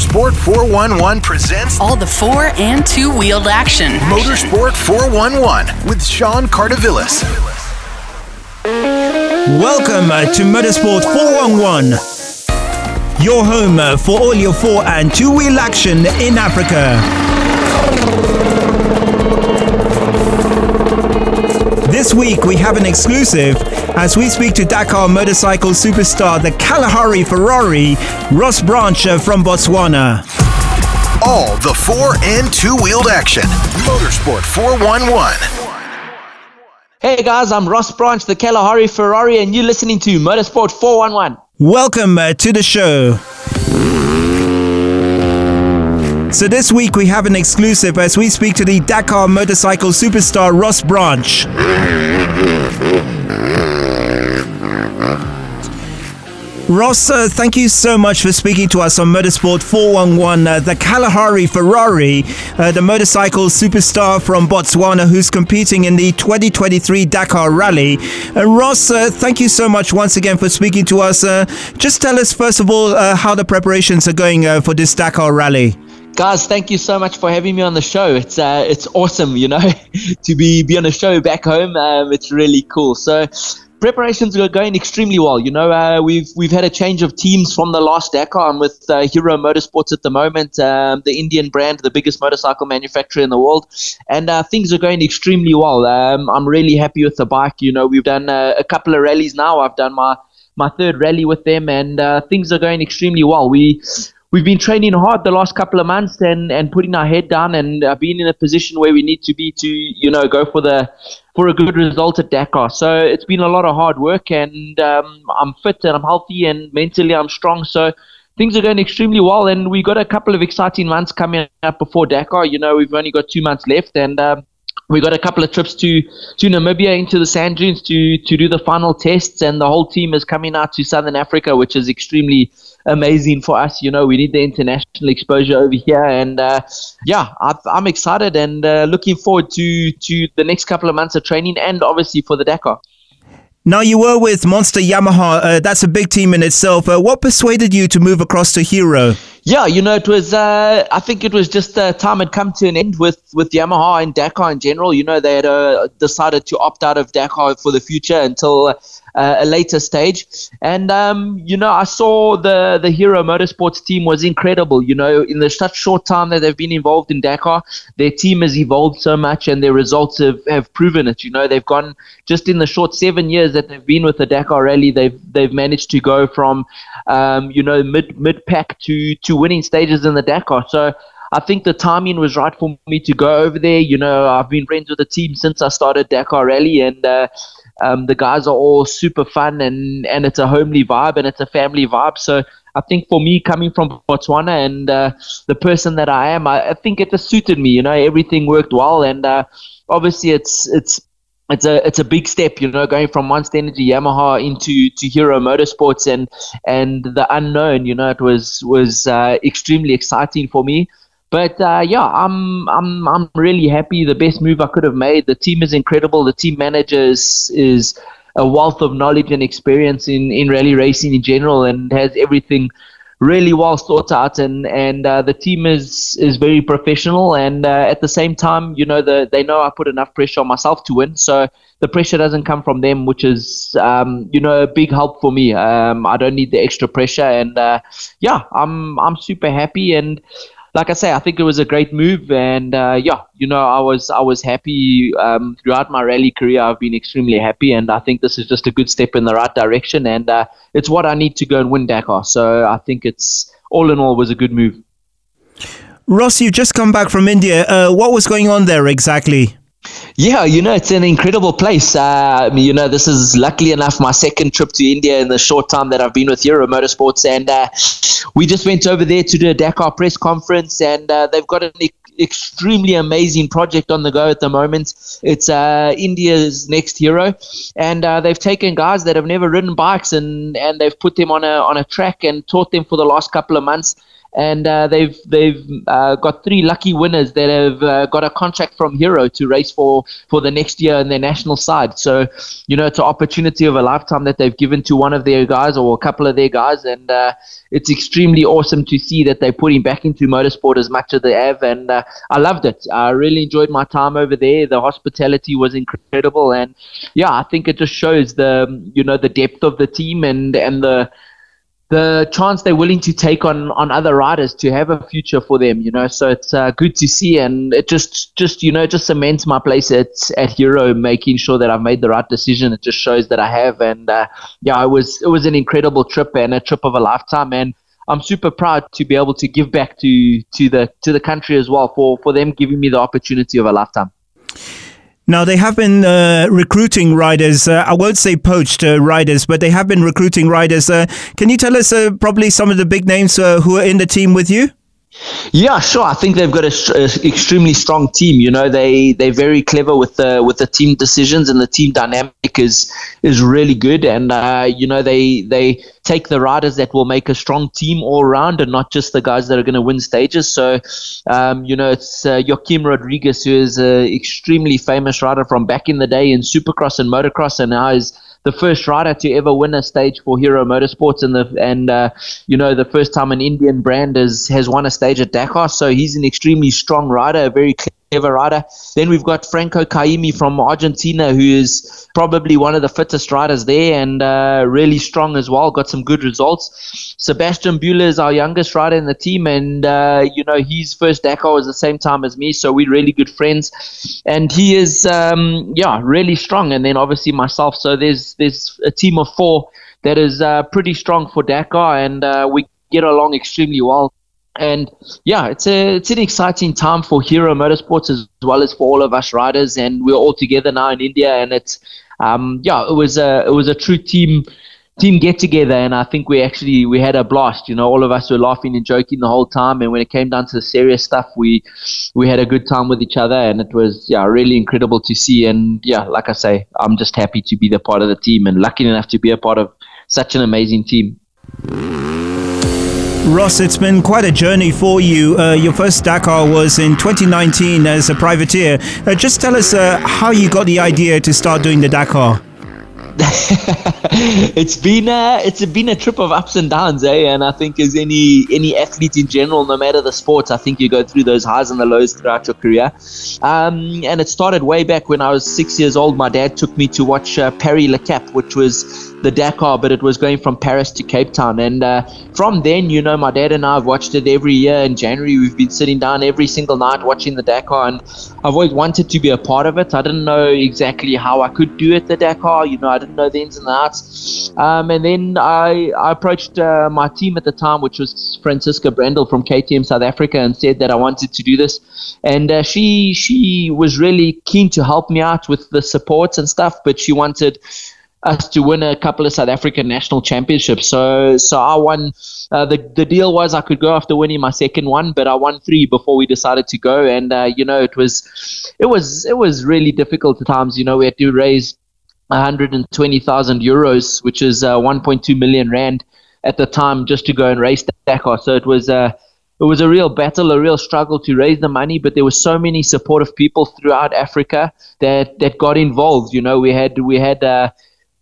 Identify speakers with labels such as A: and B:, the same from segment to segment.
A: Motorsport 411 presents
B: all the four and two wheeled action.
A: Motorsport 411 with Sean Cardavillis.
C: Welcome uh, to Motorsport 411, your home uh, for all your four and two wheel action in Africa. This week we have an exclusive as we speak to Dakar motorcycle superstar, the Kalahari Ferrari, Ross Branch uh, from Botswana.
A: All the four and two wheeled action. Motorsport 411.
D: Hey guys, I'm Ross Branch, the Kalahari Ferrari, and you're listening to Motorsport 411.
C: Welcome uh, to the show. So this week we have an exclusive as we speak to the Dakar motorcycle superstar Ross Branch. Ross, uh, thank you so much for speaking to us on Motorsport 411. Uh, the Kalahari Ferrari, uh, the motorcycle superstar from Botswana who's competing in the 2023 Dakar Rally. Uh, Ross, uh, thank you so much once again for speaking to us. Uh, just tell us, first of all, how the preparations are going for this Dakar Rally.
D: Guys, thank you so much for having me on the show. It's it's awesome, you know, to be be on a show back home. Um, it's really cool. So preparations are going extremely well. You know, uh, we've we've had a change of teams from the last Dakar. I'm with uh, Hero Motorsports at the moment, um, the Indian brand, the biggest motorcycle manufacturer in the world, and uh, things are going extremely well. Um, I'm really happy with the bike. You know, we've done uh, a couple of rallies now. I've done my my third rally with them, and uh, things are going extremely well. We we've been training hard the last couple of months and, and putting our head down and uh, being in a position where we need to be to you know go for the for a good result at Dakar. So it's been a lot of hard work and um, I'm fit and I'm healthy and mentally I'm strong. So things are going extremely well and we got a couple of exciting months coming up before Dakar. You know we've only got two months left and. Um, we got a couple of trips to, to Namibia into the sand dunes to, to do the final tests, and the whole team is coming out to Southern Africa, which is extremely amazing for us. You know, we need the international exposure over here, and uh, yeah, I, am excited and uh, looking forward to to the next couple of months of training, and obviously for the Dakar.
C: Now you were with Monster Yamaha. Uh, that's a big team in itself. Uh, what persuaded you to move across to Hero?
D: Yeah, you know, it was. Uh, I think it was just uh, time had come to an end with with Yamaha and Dakar in general. You know, they had uh, decided to opt out of Dakar for the future until uh, a later stage. And um, you know, I saw the the Hero Motorsports team was incredible. You know, in the such short time that they've been involved in Dakar, their team has evolved so much, and their results have, have proven it. You know, they've gone just in the short seven years that they've been with the Dakar Rally, they've they've managed to go from um, you know mid mid pack to to winning stages in the Dakar. So I think the timing was right for me to go over there. You know, I've been friends with the team since I started Dakar Rally, and uh, um, the guys are all super fun, and and it's a homely vibe and it's a family vibe. So I think for me, coming from Botswana and uh, the person that I am, I, I, think it just suited me. You know, everything worked well, and uh, obviously it's it's it's a it's a big step, you know, going from Monster Energy Yamaha into to Hero Motorsports and and the unknown. You know, it was was uh, extremely exciting for me. But uh, yeah, I'm I'm I'm really happy. The best move I could have made. The team is incredible. The team manager is, is a wealth of knowledge and experience in in rally racing in general, and has everything really well thought out and and uh, the team is is very professional and uh, at the same time you know the, they know I put enough pressure on myself to win so the pressure doesn't come from them which is um, you know a big help for me um, I don't need the extra pressure and uh, yeah I'm I'm super happy and like I say, I think it was a great move, and uh, yeah, you know, I was I was happy um, throughout my rally career. I've been extremely happy, and I think this is just a good step in the right direction, and uh, it's what I need to go and win Dakar. So I think it's all in all was a good move.
C: Ross, you've just come back from India. Uh, what was going on there exactly?
D: Yeah, you know, it's an incredible place. Uh, you know, this is luckily enough my second trip to India in the short time that I've been with Hero Motorsports. And uh, we just went over there to the Dakar press conference, and uh, they've got an e- extremely amazing project on the go at the moment. It's uh, India's next hero, and uh, they've taken guys that have never ridden bikes and, and they've put them on a on a track and taught them for the last couple of months and uh, they've they've uh, got three lucky winners that have uh, got a contract from Hero to race for for the next year in their national side. So, you know, it's an opportunity of a lifetime that they've given to one of their guys or a couple of their guys, and uh, it's extremely awesome to see that they're putting back into motorsport as much as they have. And uh, I loved it. I really enjoyed my time over there. The hospitality was incredible, and yeah, I think it just shows the you know the depth of the team and and the the chance they're willing to take on on other riders to have a future for them you know so it's uh, good to see and it just just you know just cements my place at at hero making sure that i've made the right decision it just shows that i have and uh, yeah it was it was an incredible trip and a trip of a lifetime and I'm super proud to be able to give back to to the to the country as well for for them giving me the opportunity of a lifetime.
C: Now, they have been uh, recruiting riders. Uh, I won't say poached uh, riders, but they have been recruiting riders. Uh, can you tell us uh, probably some of the big names uh, who are in the team with you?
D: Yeah, sure. I think they've got a, a, extremely strong team. You know, they they're very clever with the with the team decisions and the team dynamic is is really good. And uh, you know, they they take the riders that will make a strong team all around, and not just the guys that are going to win stages. So, um, you know, it's uh, Joaquim Rodrigues, who is an extremely famous rider from back in the day in Supercross and Motocross, and now is the first rider to ever win a stage for Hero Motorsports, and the and uh, you know the first time an Indian brand has has won a stage at Dakar. So he's an extremely strong rider, a very clever rider. Then we've got Franco Caimi from Argentina, who is probably one of the fittest riders there and uh, really strong as well. Got some good results. Sebastian Buehler is our youngest rider in the team, and uh, you know his first Dakar was the same time as me, so we're really good friends. And he is, um, yeah, really strong. And then obviously myself. So there's there's a team of four that is uh, pretty strong for Dakar, and uh, we get along extremely well and yeah, it's a it's an exciting time for Hero Motorsports as well as for all of us riders, and we're all together now in India, and it's um, yeah, it was a it was a true team team get together, and I think we actually we had a blast. You know, all of us were laughing and joking the whole time, and when it came down to the serious stuff, we we had a good time with each other, and it was yeah really incredible to see. And yeah, like I say, I'm just happy to be the part of the team, and lucky enough to be a part of such an amazing team.
C: Ross, it's been quite a journey for you. Uh, your first Dakar was in 2019 as a privateer. Uh, just tell us uh, how you got the idea to start doing the Dakar.
D: it's been a, it's been a trip of ups and downs, eh? And I think as any any athlete in general, no matter the sport, I think you go through those highs and the lows throughout your career. Um, and it started way back when I was six years old. My dad took me to watch uh, Le Cap, which was the Dakar, but it was going from Paris to Cape Town. And uh, from then, you know, my dad and I have watched it every year. In January, we've been sitting down every single night watching the Dakar, and I've always wanted to be a part of it. I didn't know exactly how I could do it, the Dakar. You know, I didn't know the ins and the outs. Um, and then I, I approached uh, my team at the time, which was Francisca Brendel from KTM South Africa, and said that I wanted to do this. And uh, she she was really keen to help me out with the supports and stuff, but she wanted us to win a couple of South African national championships. So so I won. Uh, the the deal was I could go after winning my second one, but I won three before we decided to go. And uh, you know it was it was it was really difficult at times. You know we had to raise 120,000 euros, which is uh, 1.2 million rand at the time, just to go and race Dakar. So it was. Uh, it was a real battle, a real struggle to raise the money, but there were so many supportive people throughout Africa that, that got involved. You know, we had we had uh,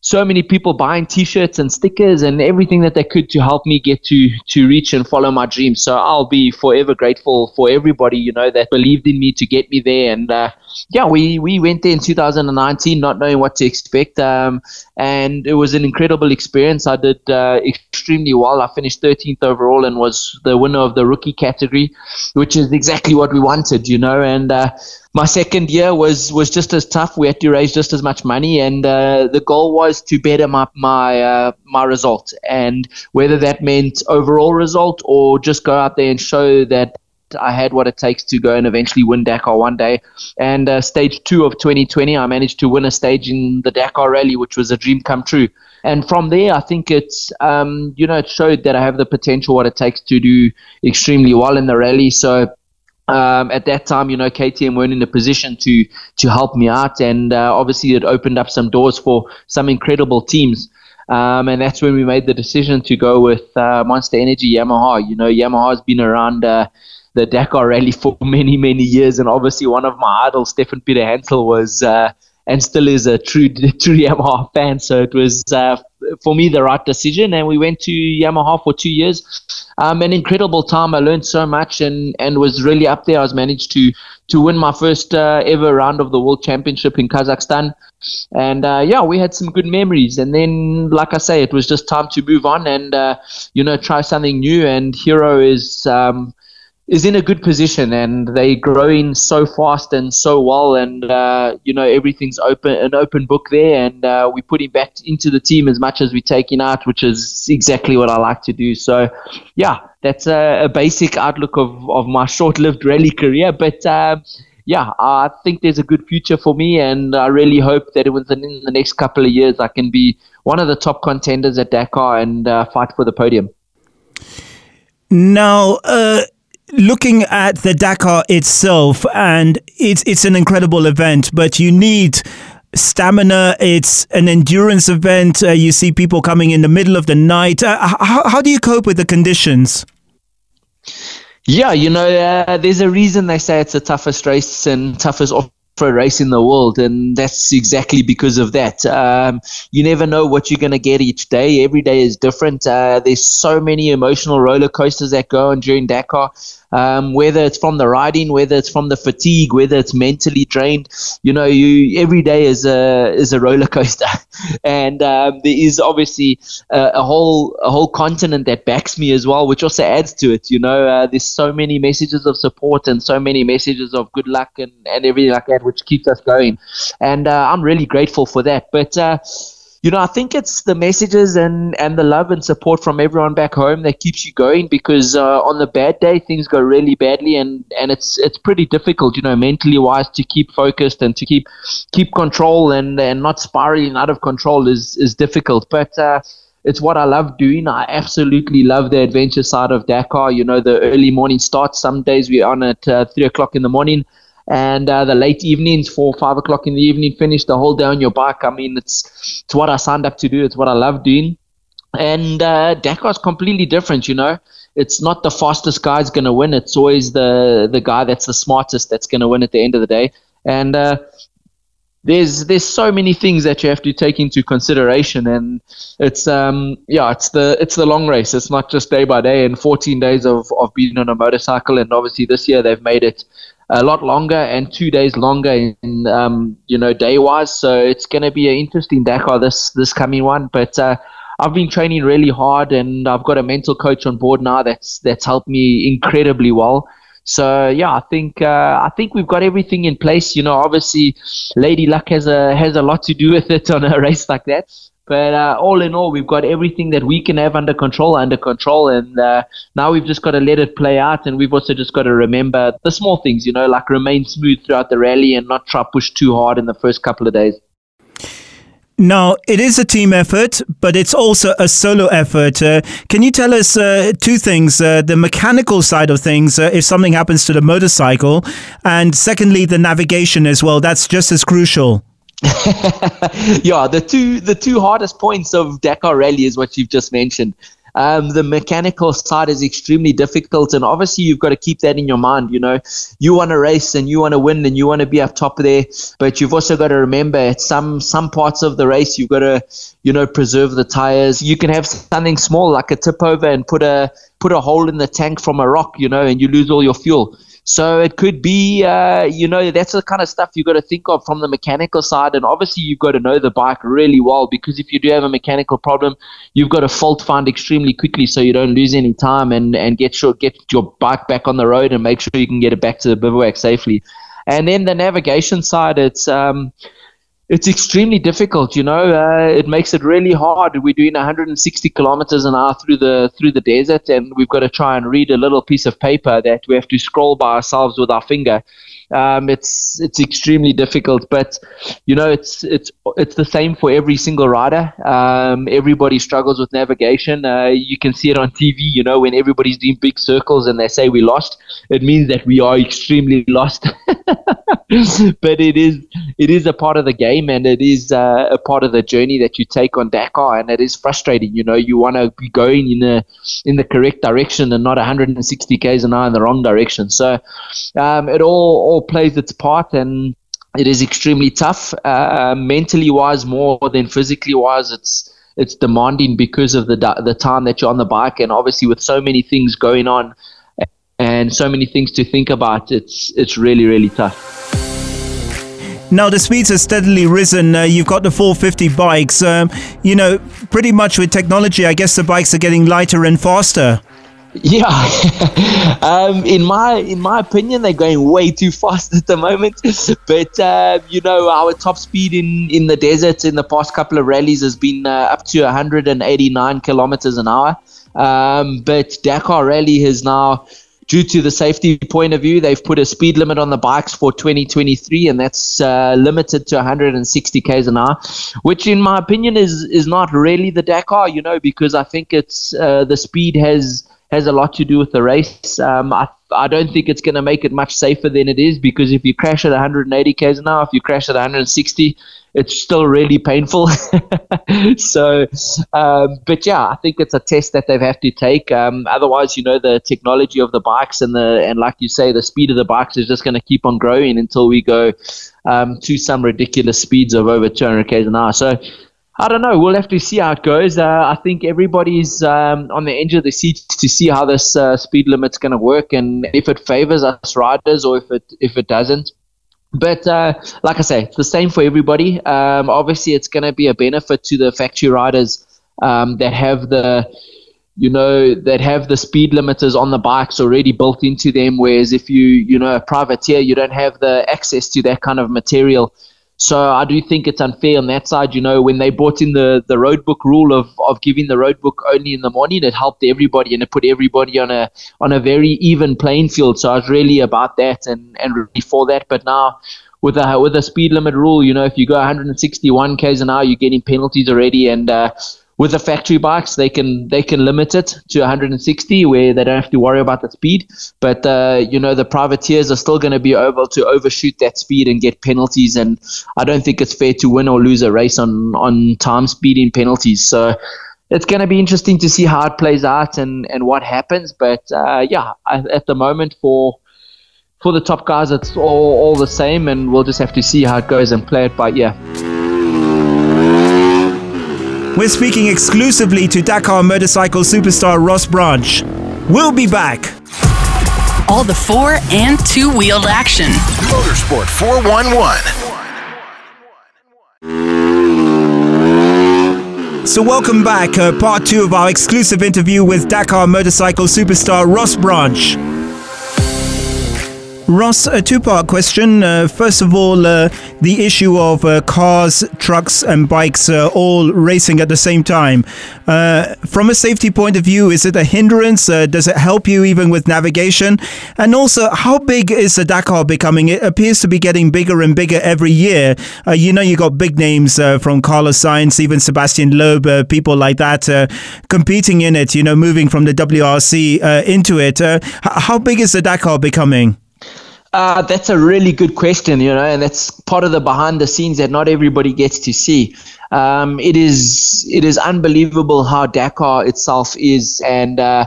D: so many people buying t-shirts and stickers and everything that they could to help me get to to reach and follow my dreams. So i'll be forever grateful for everybody you know that believed in me to get me there. And uh, yeah we we went there in 2019 not knowing what to expect. Um, and it was an incredible experience. I did uh, extremely well. I finished 13th overall and was the winner of the rookie category which is exactly what we wanted you know. And uh, my second year was was just as tough. We had to raise just as much money, and uh, the goal was to better my my uh, my result. And whether that meant overall result or just go out there and show that I had what it takes to go and eventually win Dakar one day. And uh, stage two of 2020, I managed to win a stage in the Dakar Rally, which was a dream come true. And from there, I think it's um, you know it showed that I have the potential, what it takes to do extremely well in the rally. So um, at that time, you know, KTM weren't in a position to to help me out, and uh, obviously it opened up some doors for some incredible teams. Um, and that's when we made the decision to go with uh, Monster Energy Yamaha. You know, Yamaha's been around uh, the Dakar Rally for many, many years, and obviously one of my idols, Stéphane Peterhansel, was uh, and still is a true true Yamaha fan. So it was uh, for me the right decision, and we went to Yamaha for two years. Um, an incredible time. I learned so much, and and was really up there. I was managed to to win my first uh, ever round of the World Championship in Kazakhstan, and uh, yeah, we had some good memories. And then, like I say, it was just time to move on and uh, you know try something new. And Hero is. Um, is in a good position and they're growing so fast and so well and uh, you know everything's open an open book there and uh, we put him back into the team as much as we take him out which is exactly what I like to do so yeah that's a, a basic outlook of, of my short-lived rally career but uh, yeah, I think there's a good future for me, and I really hope that within the next couple of years I can be one of the top contenders at Dakar and uh, fight for the podium.
C: Now, uh, looking at the Dakar itself, and it's it's an incredible event, but you need stamina. It's an endurance event. Uh, you see people coming in the middle of the night. Uh, how, how do you cope with the conditions?
D: Yeah, you know, uh, there's a reason they say it's the toughest race and toughest off for a race in the world, and that's exactly because of that. Um, you never know what you're going to get each day. Every day is different. Uh, there's so many emotional roller coasters that go on during Dakar um, whether it's from the riding, whether it's from the fatigue, whether it's mentally drained. You know, you every day is a is a roller coaster, and um, there is obviously a, a, whole a whole continent that backs me as well, which also adds to it. You know, uh, there's so many messages of support and so many messages of good luck and, and everything like that, which keeps us going, and uh, I'm really grateful for that. But uh, you know, I think it's the messages and, and the love and support from everyone back home that keeps you going because uh, on the bad day things go really badly and, and it's it's pretty difficult, you know, mentally wise to keep focused and to keep keep control and, and not spiraling out of control is is difficult. But uh, it's what I love doing. I absolutely love the adventure side of Dakar. You know, the early morning starts. Some days we're on at uh, three o'clock in the morning and uh, the late evenings, four five o'clock in the evening, finish the whole day on your bike. I mean, it's it's what I signed up to do. It's what I love doing. And uh, Dakar is completely different, you know. It's not the fastest guy is going to win. It's always the the guy that's the smartest that's going to win at the end of the day. And uh, there's there's so many things that you have to take into consideration, and it's um yeah it's the it's the long race. It's not just day by day and 14 days of of being on a motorcycle. And obviously this year they've made it a lot longer and two days longer in um, you know day wise. So it's going to be an interesting Dakar this this coming one. But uh, I've been training really hard, and I've got a mental coach on board now that's that's helped me incredibly well. So yeah, I think uh, I think we've got everything in place. You know, obviously, Lady Luck has a has a lot to do with it on a race like that. But uh, all in all, we've got everything that we can have under control, under control, and uh, now we've just got to let it play out. And we've also just got to remember the small things, you know, like remain smooth throughout the rally and not try push too hard in the first couple of days.
C: Now, it is a team effort, but it's also a solo effort. Uh, can you tell us uh, two things? Uh, the mechanical side of things, uh, if something happens to the motorcycle, and secondly, the navigation as well. That's just as crucial.
D: yeah, the two the two hardest points of Dakar Rally is what you've just mentioned. Um, the mechanical side is extremely difficult, and obviously you've got to keep that in your mind. You know, you want to race and you want to win and you want to be up top there, but you've also got to remember at some some parts of the race you've got to you know preserve the tires. You can have something small like a tip over and put a put a hole in the tank from a rock, you know, and you lose all your fuel. So it could be, uh, you know, that's the kind of stuff you've got to think of from the mechanical side. And obviously, you've got to know the bike really well because if you do have a mechanical problem, you've got to fault find extremely quickly so you don't lose any time and, and get, sure, get your bike back on the road and make sure you can get it back to the bivouac safely. And then the navigation side, it's. Um, it's extremely difficult. You know, uh, it makes it really hard. We're doing 160 kilometers an hour through the through the desert, and we've got to try and read a little piece of paper that we have to scroll by ourselves with our finger. Um, it's it's extremely difficult, but you know it's it's it's the same for every single rider. Um, everybody struggles with navigation. Uh, you can see it on TV. You know when everybody's doing big circles and they say we lost, it means that we are extremely lost. but it is it is a part of the game and it is uh, a part of the journey that you take on Dakar, and it is frustrating. You know you want to be going in the in the correct direction and not 160 k's an hour in the wrong direction. So um, it all all plays its part and it is extremely tough uh, mentally wise more than physically wise it's it's demanding because of the the time that you're on the bike and obviously with so many things going on and so many things to think about it's it's really really tough
C: now the speeds have steadily risen. Uh, you've got the 450 bikes. Um, you know, pretty much with technology, I guess the bikes are getting lighter and faster.
D: Yeah, um, in my in my opinion, they're going way too fast at the moment. But uh, you know, our top speed in in the desert in the past couple of rallies has been uh, up to 189 kilometers an hour. Um, but Dakar Rally has now due to the safety point of view, they've put a speed limit on the bikes for 2023, and that's uh, limited to 160 k's an hour, which, in my opinion, is is not really the Dakar. You know, because I think it's uh, the speed has has a lot to do with the race. Um, I, I don't think it's going to make it much safer than it is because if you crash at 180 k's an hour, if you crash at 160, it's still really painful. so, um, but yeah, I think it's a test that they've have to take. Um, otherwise, you know, the technology of the bikes and the and like you say, the speed of the bikes is just going to keep on growing until we go um, to some ridiculous speeds of over 200 k's an hour. So I don't know. We'll have to see how it goes. Uh, I think everybody's um, on the edge of the seat to see how this uh, speed limit's going to work and if it favors us riders or if it if it doesn't. But uh, like I say, it's the same for everybody. Um, obviously, it's going to be a benefit to the factory riders um, that have the you know that have the speed limiters on the bikes already built into them. Whereas if you you know a privateer, you don't have the access to that kind of material. So I do think it's unfair on that side. You know, when they brought in the, the road book rule of, of giving the road book only in the morning, it helped everybody and it put everybody on a on a very even playing field. So I was really about that and, and really for that. But now with a with a speed limit rule, you know, if you go 161 k's an hour, you're getting penalties already, and uh, with the factory bikes, they can they can limit it to 160, where they don't have to worry about the speed. But uh, you know, the privateers are still going to be able to overshoot that speed and get penalties. And I don't think it's fair to win or lose a race on on time speeding penalties. So it's going to be interesting to see how it plays out and and what happens. But uh, yeah, I, at the moment for for the top guys, it's all, all the same, and we'll just have to see how it goes and play it by ear.
C: We're speaking exclusively to Dakar motorcycle superstar Ross Branch. We'll be back.
B: All the four and two wheeled action.
A: Motorsport 411.
C: So, welcome back. Uh, part two of our exclusive interview with Dakar motorcycle superstar Ross Branch. Ross, a two part question. Uh, first of all, uh, the issue of uh, cars, trucks, and bikes uh, all racing at the same time. Uh, from a safety point of view, is it a hindrance? Uh, does it help you even with navigation? And also, how big is the Dakar becoming? It appears to be getting bigger and bigger every year. you know, you got big names from Carlos Sainz, even Sebastian Loeb, people like that competing in it, you know, moving from the WRC into it. how big is the Dakar becoming?
D: Uh, that's a really good question, you know, and that's part of the behind the scenes that not everybody gets to see. Um, it is it is unbelievable how Dakar itself is, and uh,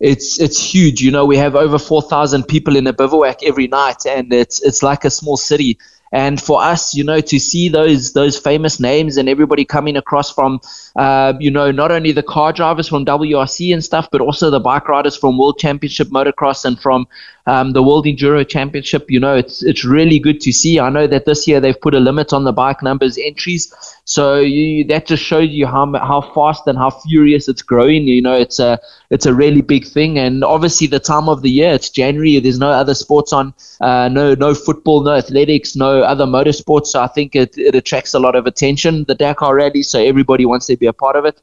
D: it's it's huge. You know, we have over four thousand people in a bivouac every night, and it's it's like a small city. And for us, you know, to see those those famous names and everybody coming across from, uh, you know, not only the car drivers from WRC and stuff, but also the bike riders from World Championship Motocross and from um, the World Enduro Championship. You know, it's it's really good to see. I know that this year they've put a limit on the bike numbers entries, so you, that just shows you how how fast and how furious it's growing. You know, it's a it's a really big thing, and obviously the time of the year, it's January. There's no other sports on, uh, no no football, no athletics, no other motorsports. So I think it, it attracts a lot of attention. The Dakar Rally, so everybody wants to be a part of it.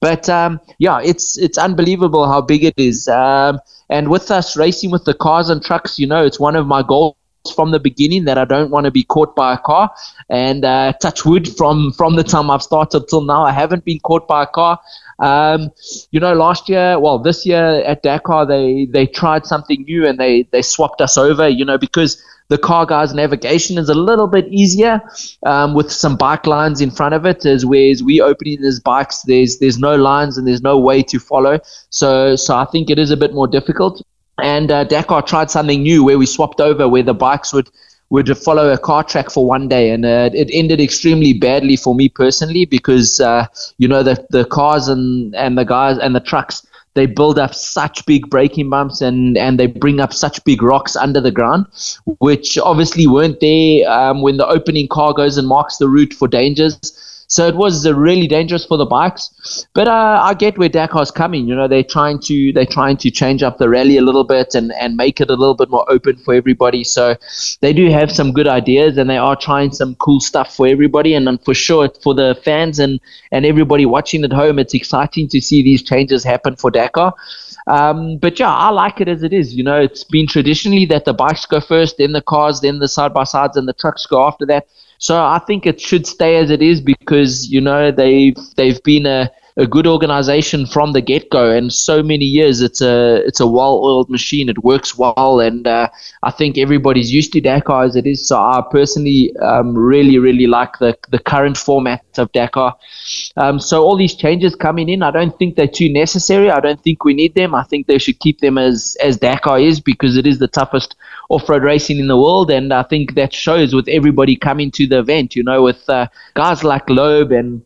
D: But um, yeah, it's it's unbelievable how big it is. Um, and with us racing with the cars and trucks, you know, it's one of my goals from the beginning that I don't want to be caught by a car. And uh, touch wood from from the time I've started till now, I haven't been caught by a car. Um, you know, last year, well, this year at Dakar, they they tried something new and they they swapped us over. You know, because the car guys navigation is a little bit easier um, with some bike lines in front of it as whereas we opening these bikes there's there's no lines and there's no way to follow so so i think it is a bit more difficult and uh, dakar tried something new where we swapped over where the bikes would would follow a car track for one day, and uh, it ended extremely badly for me personally because uh, you know the the cars and and the guys and the trucks they build up such big braking bumps and, and they bring up such big rocks under the ground, which obviously weren't there um, when the opening car goes and marks the route for dangers. So it was uh, really dangerous for the bikes. But uh, I get where Dakar's coming. You know, they're trying to they're trying to change up the rally a little bit and, and make it a little bit more open for everybody. So they do have some good ideas and they are trying some cool stuff for everybody. And for sure, for the fans and, and everybody watching at home, it's exciting to see these changes happen for Dakar. Um, but yeah, I like it as it is. You know, it's been traditionally that the bikes go first, then the cars, then the side by sides, and the trucks go after that. So I think it should stay as it is because you know they've they've been a a good organization from the get go. And so many years, it's a it's a well oiled machine. It works well, and uh, I think everybody's used to Dakar as it is. So I personally um, really really like the the current format of Dakar. Um, so all these changes coming in, I don't think they're too necessary. I don't think we need them. I think they should keep them as as Dakar is because it is the toughest off-road racing in the world, and I think that shows with everybody coming to the event. You know, with uh, guys like Loeb and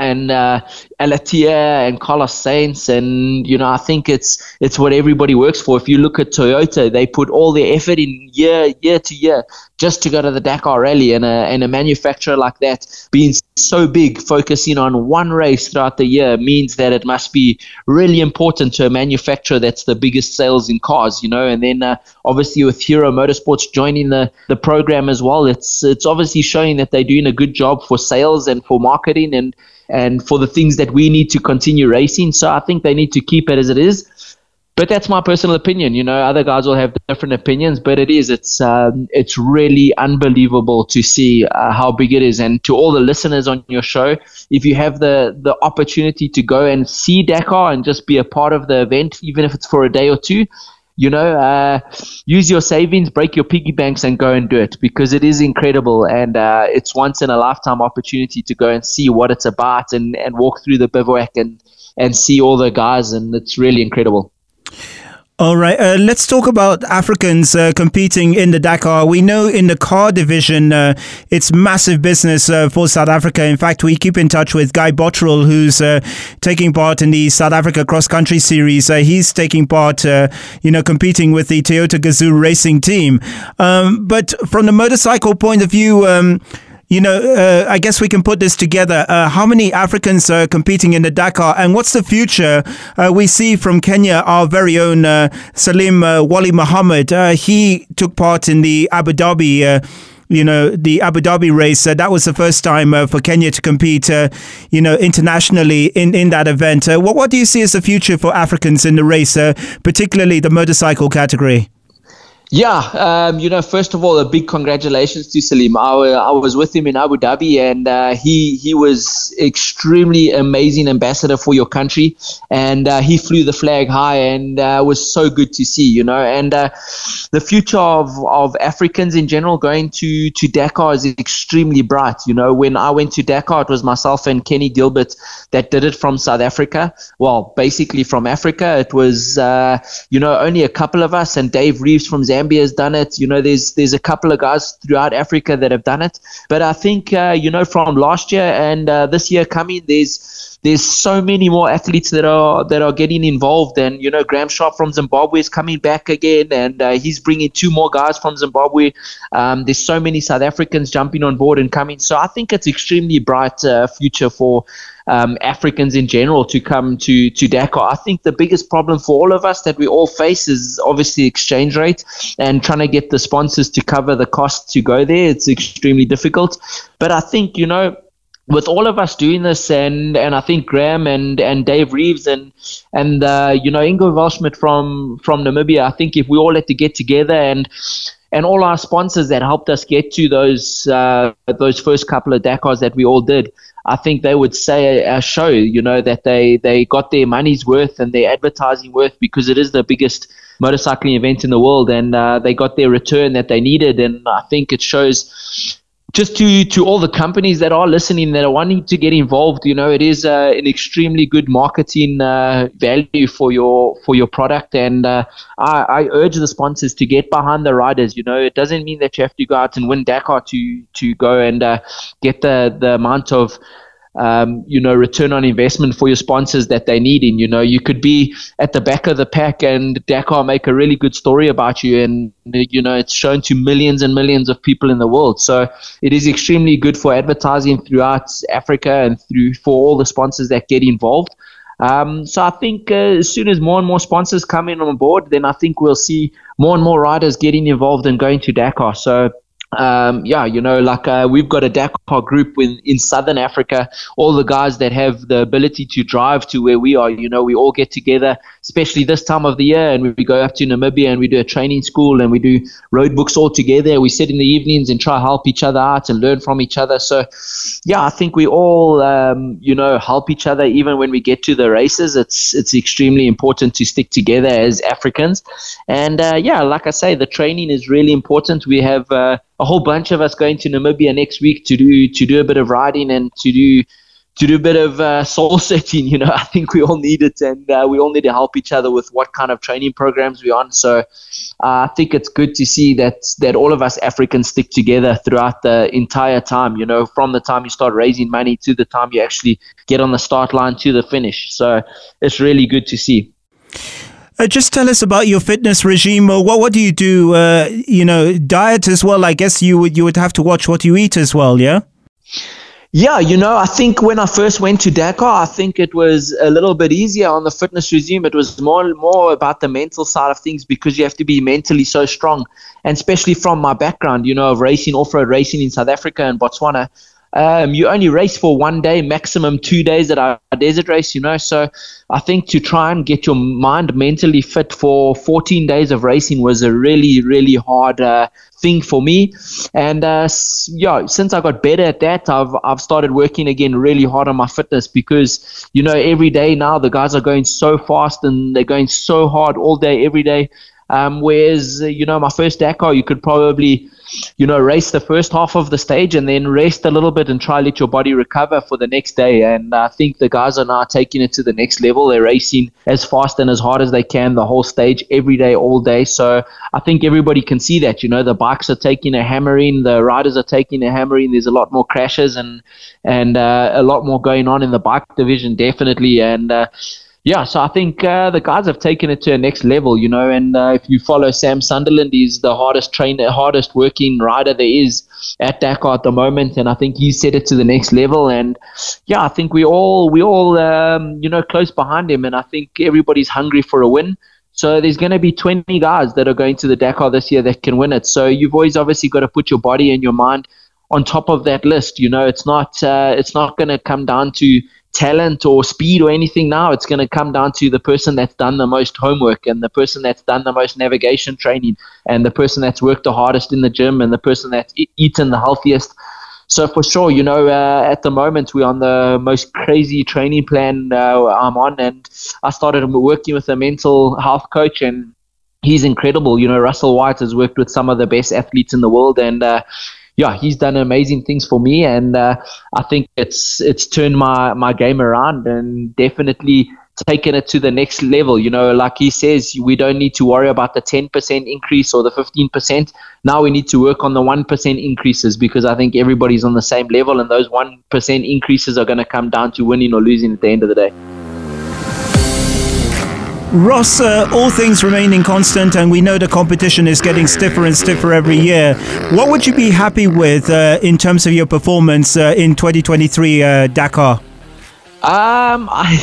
D: and uh, Al-Attiyah and Carlos Sainz, and you know I think it's it's what everybody works for. If you look at Toyota, they put all their effort in year year to year just to go to the Dakar Rally, and a and a manufacturer like that being so big, focusing on one race throughout the year means that it must be really important to a manufacturer that's the biggest sales in cars, you know. And then uh, obviously with Hero Motorsports joining the the program as well, it's it's obviously showing that they're doing a good job for sales and for marketing and and for the things that we need to continue racing. So I think they need to keep it as it is. But that's my personal opinion. You know, other guys will have different opinions, but it is. It's um, it's really unbelievable to see uh, how big it is. And to all the listeners on your show, if you have the the opportunity to go and see Dakar and just be a part of the event, even if it's for a day or two, you know, uh, use your savings, break your piggy banks, and go and do it because it is incredible and uh, it's once in a lifetime opportunity to go and see what it's about and, and walk through the bivouac and, and see all the guys, and it's really incredible.
C: All right, uh, let's talk about Africans uh, competing in the Dakar. We know in the car division, uh, it's massive business uh, for South Africa. In fact, we keep in touch with Guy Botterill, who's uh, taking part in the South Africa Cross Country Series. Uh, he's taking part, you know, competing with the Toyota Gazoo racing team. Um, but from the motorcycle point of view, um, you know, uh, I guess we can put this together. Uh, how many Africans are competing in the Dakar, and what's the future? Uh, we see from Kenya our very own uh, Salim uh, Wali Muhammad. Uh, he took part in the Abu Dhabi. you know the Abu Dhabi race. that was the first time for Kenya to compete. you know internationally in, in that event. what what do you see as the future for Africans in the race, particularly the motorcycle category?
D: Yeah, um, you know, first of all, a big congratulations to Salim. I, I was with him in Abu Dhabi, and uh, he he was extremely amazing ambassador for your country, and uh, he flew the flag high, and uh, was so good to see. You know, and uh, the future of, of Africans in general going to to Dakar is extremely bright. You know, when I went to Dakar, it was myself and Kenny Gilbert that did it from South Africa. Well, basically from Africa, it was uh, you know only a couple of us, and Dave Reeves from Zambia Zambia has done it. You know, there's there's a couple of guys throughout Africa that have done it. But I think uh, you know from last year and uh, this year coming, there's there's so many more athletes that are that are getting involved. And you know, Graham Sharp from Zimbabwe is coming back again, and uh, he's bringing two more guys from Zimbabwe. Um, there's so many South Africans jumping on board and coming. So I think it's extremely bright uh, future for um, Africans in general to come to to Dakar. I think the biggest problem for all of us that we all face is obviously exchange rate and trying to get the sponsors to cover the cost to go there. It's extremely difficult. But I think you know with all of us doing this, and and I think Graham and and Dave Reeves and and uh, you know Ingo Welschmidt from from Namibia, I think if we all had to get together and and all our sponsors that helped us get to those uh, those first couple of Dakars that we all did. I think they would say a show, you know, that they they got their money's worth and their advertising worth because it is the biggest motorcycling event in the world, and uh, they got their return that they needed. And I think it shows just to to all the companies that are listening that are wanting to get involved you know it is uh, an extremely good marketing uh, value for your for your product. And uh, I, I, urge the sponsors to get behind the riders. You know it doesn't mean that you have to go out and win Dakar to to go and uh, get the the amount of um, you know, return on investment for your sponsors that they need in. You know, you could be at the back of the pack and Dakar make a really good story about you, and you know, it's shown to millions and millions of people in the world. So it is extremely good for advertising throughout Africa and through for all the sponsors that get involved. Um, so I think uh, as soon as more and more sponsors come in on board, then I think we'll see more and more riders getting involved and going to Dakar. So um, yeah, you know, like uh, we've got a Dakar group in, in Southern Africa. All the guys that have the ability to drive to where we are, you know, we all get together, especially this time of the year, and we go up to Namibia and we do a training school and we do road books all together. We sit in the evenings and try to help each other out and learn from each other. So, yeah, I think we all, um, you know, help each other even when we get to the races. It's it's extremely important to stick together as Africans, and uh, yeah, like I say, the training is really important. We have uh, a whole bunch of us going to Namibia next week to do to do a bit of riding and to do to do a bit of uh, soul setting. You know, I think we all need it, and uh, we all need to help each other with what kind of training programs we're on. So, uh, I think it's good to see that that all of us Africans stick together throughout the entire time. You know, from the time you start raising money to the time you actually get on the start line to the finish. So, it's really good to see.
C: Uh, just tell us about your fitness regime. What what do you do? Uh, you know, diet as well. I guess you would you would have to watch what you eat as well. Yeah.
D: Yeah, you know, I think when I first went to Dakar, I think it was a little bit easier on the fitness regime. It was more more about the mental side of things because you have to be mentally so strong, and especially from my background, you know, of racing off road racing in South Africa and Botswana. Um, you only race for one day, maximum two days at our desert race, you know. So I think to try and get your mind mentally fit for 14 days of racing was a really, really hard uh, thing for me. And uh, yeah, since I got better at that, I've I've started working again really hard on my fitness because you know every day now the guys are going so fast and they're going so hard all day, every day. Um, whereas you know my first Dakar, you could probably you know, race the first half of the stage and then rest a little bit and try let your body recover for the next day. And I think the guys are now taking it to the next level. They're racing as fast and as hard as they can the whole stage every day, all day. So I think everybody can see that. You know, the bikes are taking a hammering, the riders are taking a hammering. There's a lot more crashes and and uh, a lot more going on in the bike division, definitely. And uh, yeah, so I think uh, the guys have taken it to a next level, you know. And uh, if you follow Sam Sunderland, he's the hardest trainer, hardest working rider there is at Dakar at the moment, and I think he's set it to the next level. And yeah, I think we all we all um, you know close behind him, and I think everybody's hungry for a win. So there's going to be 20 guys that are going to the Dakar this year that can win it. So you've always obviously got to put your body and your mind on top of that list. You know, it's not uh, it's not going to come down to talent or speed or anything now. It's going to come down to the person that's done the most homework and the person that's done the most navigation training and the person that's worked the hardest in the gym and the person that's eaten the healthiest. So for sure, you know, uh, at the moment we're on the most crazy training plan uh, I'm on, and I started working with a mental health coach, and he's incredible. You know, Russell White has worked with some of the best athletes in the world, and uh, yeah, he's done amazing things for me, and uh, I think it's it's turned my my game around and definitely taken it to the next level. You know, like he says, we don't need to worry about the 10% increase or the 15%. Now we need to work on the 1% increases because I think everybody's on the same level, and those 1% increases are going to come down to winning or losing at the end of the day.
C: Ross, uh, all things remaining constant, and we know the competition is getting stiffer and stiffer every year. What would you be happy with uh, in terms of your performance uh, in 2023 uh, Dakar?
D: Um, I,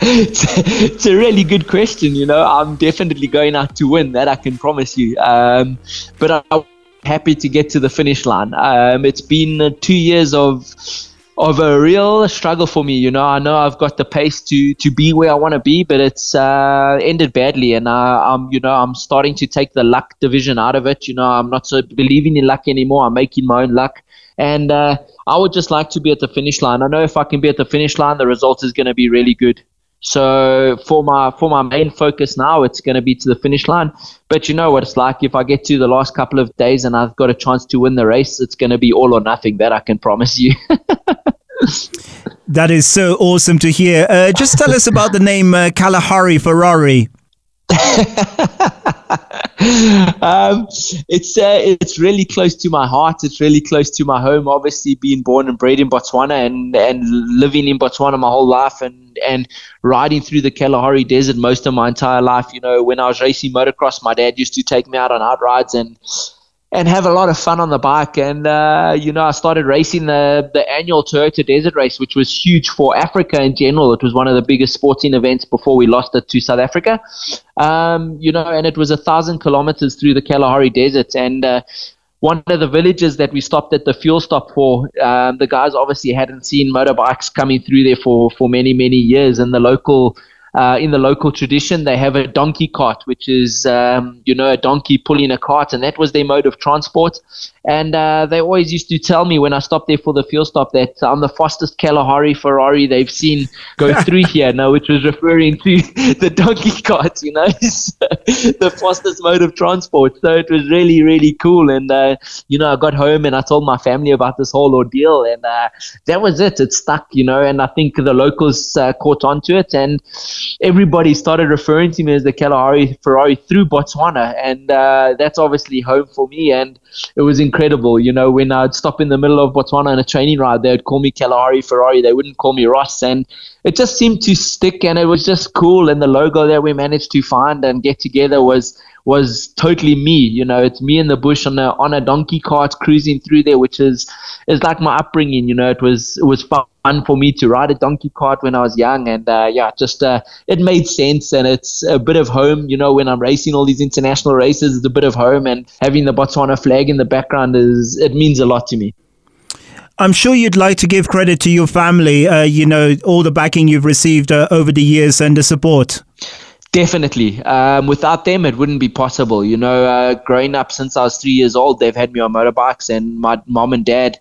D: it's, it's, a really good question. You know, I'm definitely going out to win. That I can promise you. Um, but I'm happy to get to the finish line. Um, it's been uh, two years of of a real struggle for me. You know, I know I've got the pace to to be where I want to be, but it's uh, ended badly, and uh, I'm you know I'm starting to take the luck division out of it. You know, I'm not so believing in luck anymore. I'm making my own luck, and uh, I would just like to be at the finish line. I know if I can be at the finish line, the result is going to be really good. So for my for my main focus now, it's going to be to the finish line. But you know what it's like. If I get to the last couple of days and I've got a chance to win the race, it's going to be all or nothing. That I can promise you.
C: that is so awesome to hear. Uh, just tell us about the name uh, Kalahari Ferrari.
D: um, it's uh, it's really close to my heart. It's really close to my home. Obviously, being born and bred in Botswana and, and living in Botswana my whole life, and and riding through the Kalahari Desert most of my entire life. You know, when I was racing motocross, my dad used to take me out on out rides and and have a lot of fun on the bike. And uh, you know, I started racing the the annual Toyota Desert Race, which was huge for Africa in general. It was one of the biggest sporting events before we lost it to South Africa. Um, you know, and it was a thousand kilometers through the Kalahari Desert, and uh, one of the villages that we stopped at the fuel stop for, um, the guys obviously hadn't seen motorbikes coming through there for, for many, many years. And the local uh, in the local tradition, they have a donkey cart, which is, um, you know, a donkey pulling a cart, and that was their mode of transport. And uh, they always used to tell me when I stopped there for the fuel stop that I'm the fastest Kalahari Ferrari they've seen go through here. now, which was referring to the donkey cart, you know, the fastest mode of transport. So it was really, really cool. And, uh, you know, I got home and I told my family about this whole ordeal, and uh, that was it. It stuck, you know, and I think the locals uh, caught on to it. And everybody started referring to me as the Kalahari Ferrari through Botswana, and uh, that's obviously home for me. And it was incredible, you know, when I'd stop in the middle of Botswana on a training ride, they would call me Kalahari Ferrari. They wouldn't call me Ross, and it just seemed to stick, and it was just cool. And the logo that we managed to find and get together was was totally me. You know, it's me in the bush on a on a donkey cart cruising through there, which is is like my upbringing. You know, it was it was fun for me to ride a donkey cart when I was young, and uh, yeah, just uh, it made sense, and it's a bit of home. You know, when I'm racing all these international races, it's a bit of home, and having the Botswana flag in the background is it means a lot to me.
C: I'm sure you'd like to give credit to your family. Uh, you know, all the backing you've received uh, over the years and the support.
D: Definitely. Um, without them, it wouldn't be possible. You know, uh, growing up since I was three years old, they've had me on motorbikes, and my mom and dad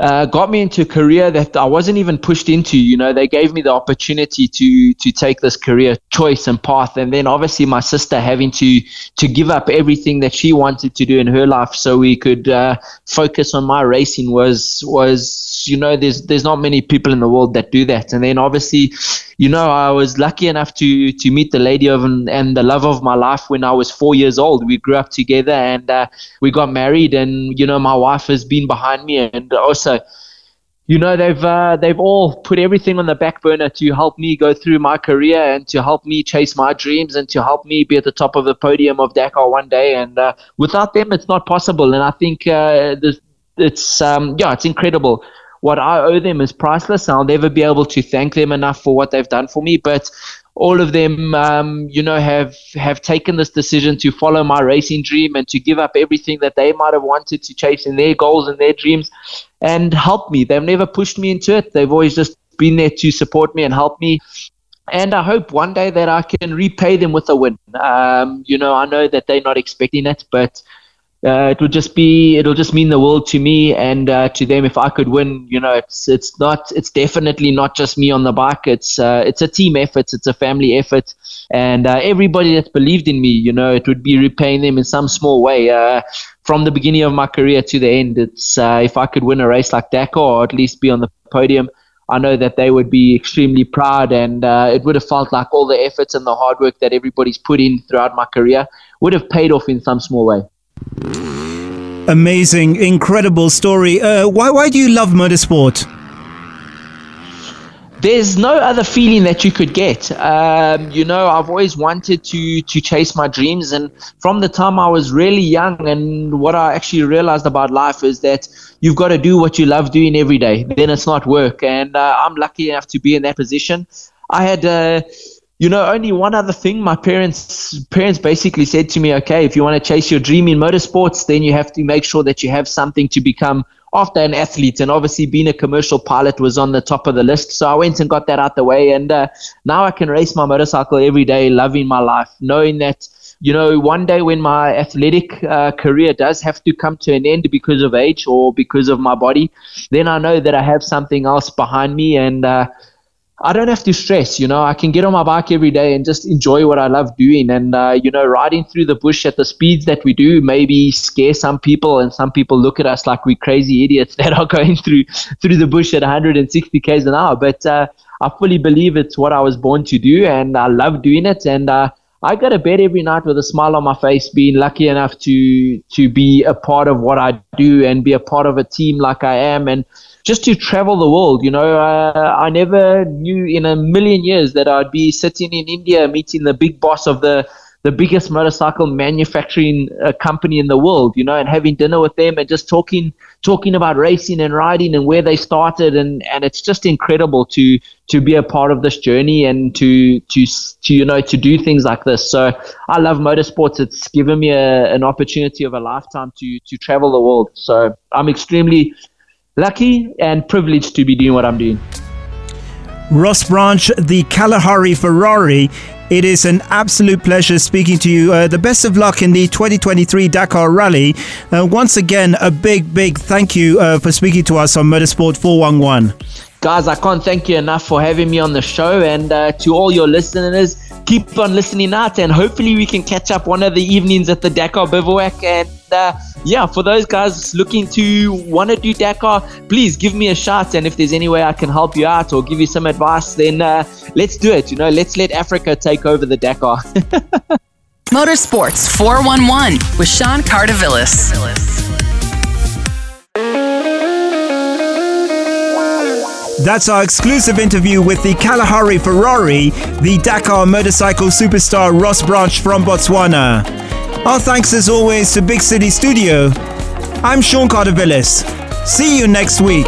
D: uh, got me into a career that I wasn't even pushed into. You know, they gave me the opportunity to to take this career choice and path, and then obviously my sister having to to give up everything that she wanted to do in her life so we could uh, focus on my racing was was you know there's there's not many people in the world that do that, and then obviously you know, I was lucky enough to to meet the lady of and, and the love of my life when I was four years old. We grew up together and uh, we got married. And you know, my wife has been behind me, and also, you know, they've uh, they've all put everything on the back burner to help me go through my career and to help me chase my dreams and to help me be at the top of the podium of Dakar one day. And uh, without them, it's not possible. And I think uh, it's um, yeah, it's incredible what I owe them is priceless. I'll never be able to thank them enough for what they've done for me. But all of them, um, you know, have have taken this decision to follow my racing dream and to give up everything that they might have wanted to chase in their goals and their dreams, and help me. They've never pushed me into it. They've always just been there to support me and help me. And I hope one day that I can repay them with a win. Um, you know, I know that they're not expecting it, but uh, it would just be it'll just mean the world to me and uh, to them if I could win. You know, it's it's not it's definitely not just me on the bike. It's uh, it's a team effort. It's a family effort, and uh, everybody that's believed in me. You know, it would be repaying them in some small way. Uh, from the beginning of my career to the end, it's uh, if I could win a race like Dakar or at least be on the podium. I know that they would be extremely proud, and it would have felt like all the efforts and the hard work that everybody's put in throughout my career would have paid off in some small way.
C: Amazing, incredible story. Uh, why, why do you love motorsport?
D: There's no other feeling that you could get. Um, you know, I've always wanted to to chase my dreams, and from the time I was really young, and what I actually realized about life is that you've got to do what you love doing every day. Then it's not work, and uh, I'm lucky enough to be in that position. I had. Uh, you know, only one other thing. My parents parents basically said to me, okay, if you want to chase your dream in motorsports, then you have to make sure that you have something to become after an athlete. And obviously, being a commercial pilot was on the top of the list. So I went and got that out the way. And uh, now I can race my motorcycle every day, loving my life, knowing that you know, one day when my athletic uh, career does have to come to an end because of age or because of my body, then I know that I have something else behind me and uh, I don't have to stress. You know, I can get on my bike every day and just enjoy what I love doing. And, uh, you know, riding through the bush at the speeds that we do maybe scare some people and some people look at us like we're crazy idiots that are going through through the bush at 160 k's an hour. But uh, I fully believe it's what I was born to do and I love doing it. And, uh, I go to bed every night with a smile on my face, being lucky enough to to be a part of what I do and be a part of a team like I am, and just to travel the world. You know, I never knew in a million years that I'd be sitting in India meeting the big boss of the the biggest motorcycle manufacturing uh, company in the world, you know, and having dinner with them and just talking talking about racing and riding and where they started and and it's just incredible to to be a part of this journey and to to to you know to do things like this. So I love motorsports. It's given me a, an opportunity of a lifetime to to travel the world. So I'm extremely lucky and privileged to be doing what I'm doing.
C: Ross Branch, the Kalahari Ferrari. It is an absolute pleasure speaking to you. Uh, the best of luck in the 2023 Dakar Rally. Uh, once again, a big, big thank you uh, for speaking to us on Motorsport 411.
D: Guys, I can't thank you enough for having me on the show. And uh, to all your listeners, keep on listening out. And hopefully, we can catch up one of the evenings at the Dakar Bivouac. And uh, yeah, for those guys looking to want to do Dakar, please give me a shot. And if there's any way I can help you out or give you some advice, then uh, let's do it. You know, let's let Africa take over the Dakar.
B: Motorsports 411 with Sean Cardavillis.
C: That's our exclusive interview with the Kalahari Ferrari, the Dakar motorcycle superstar Ross Branch from Botswana. Our thanks as always to Big City Studio. I'm Sean Cardavillis. See you next week.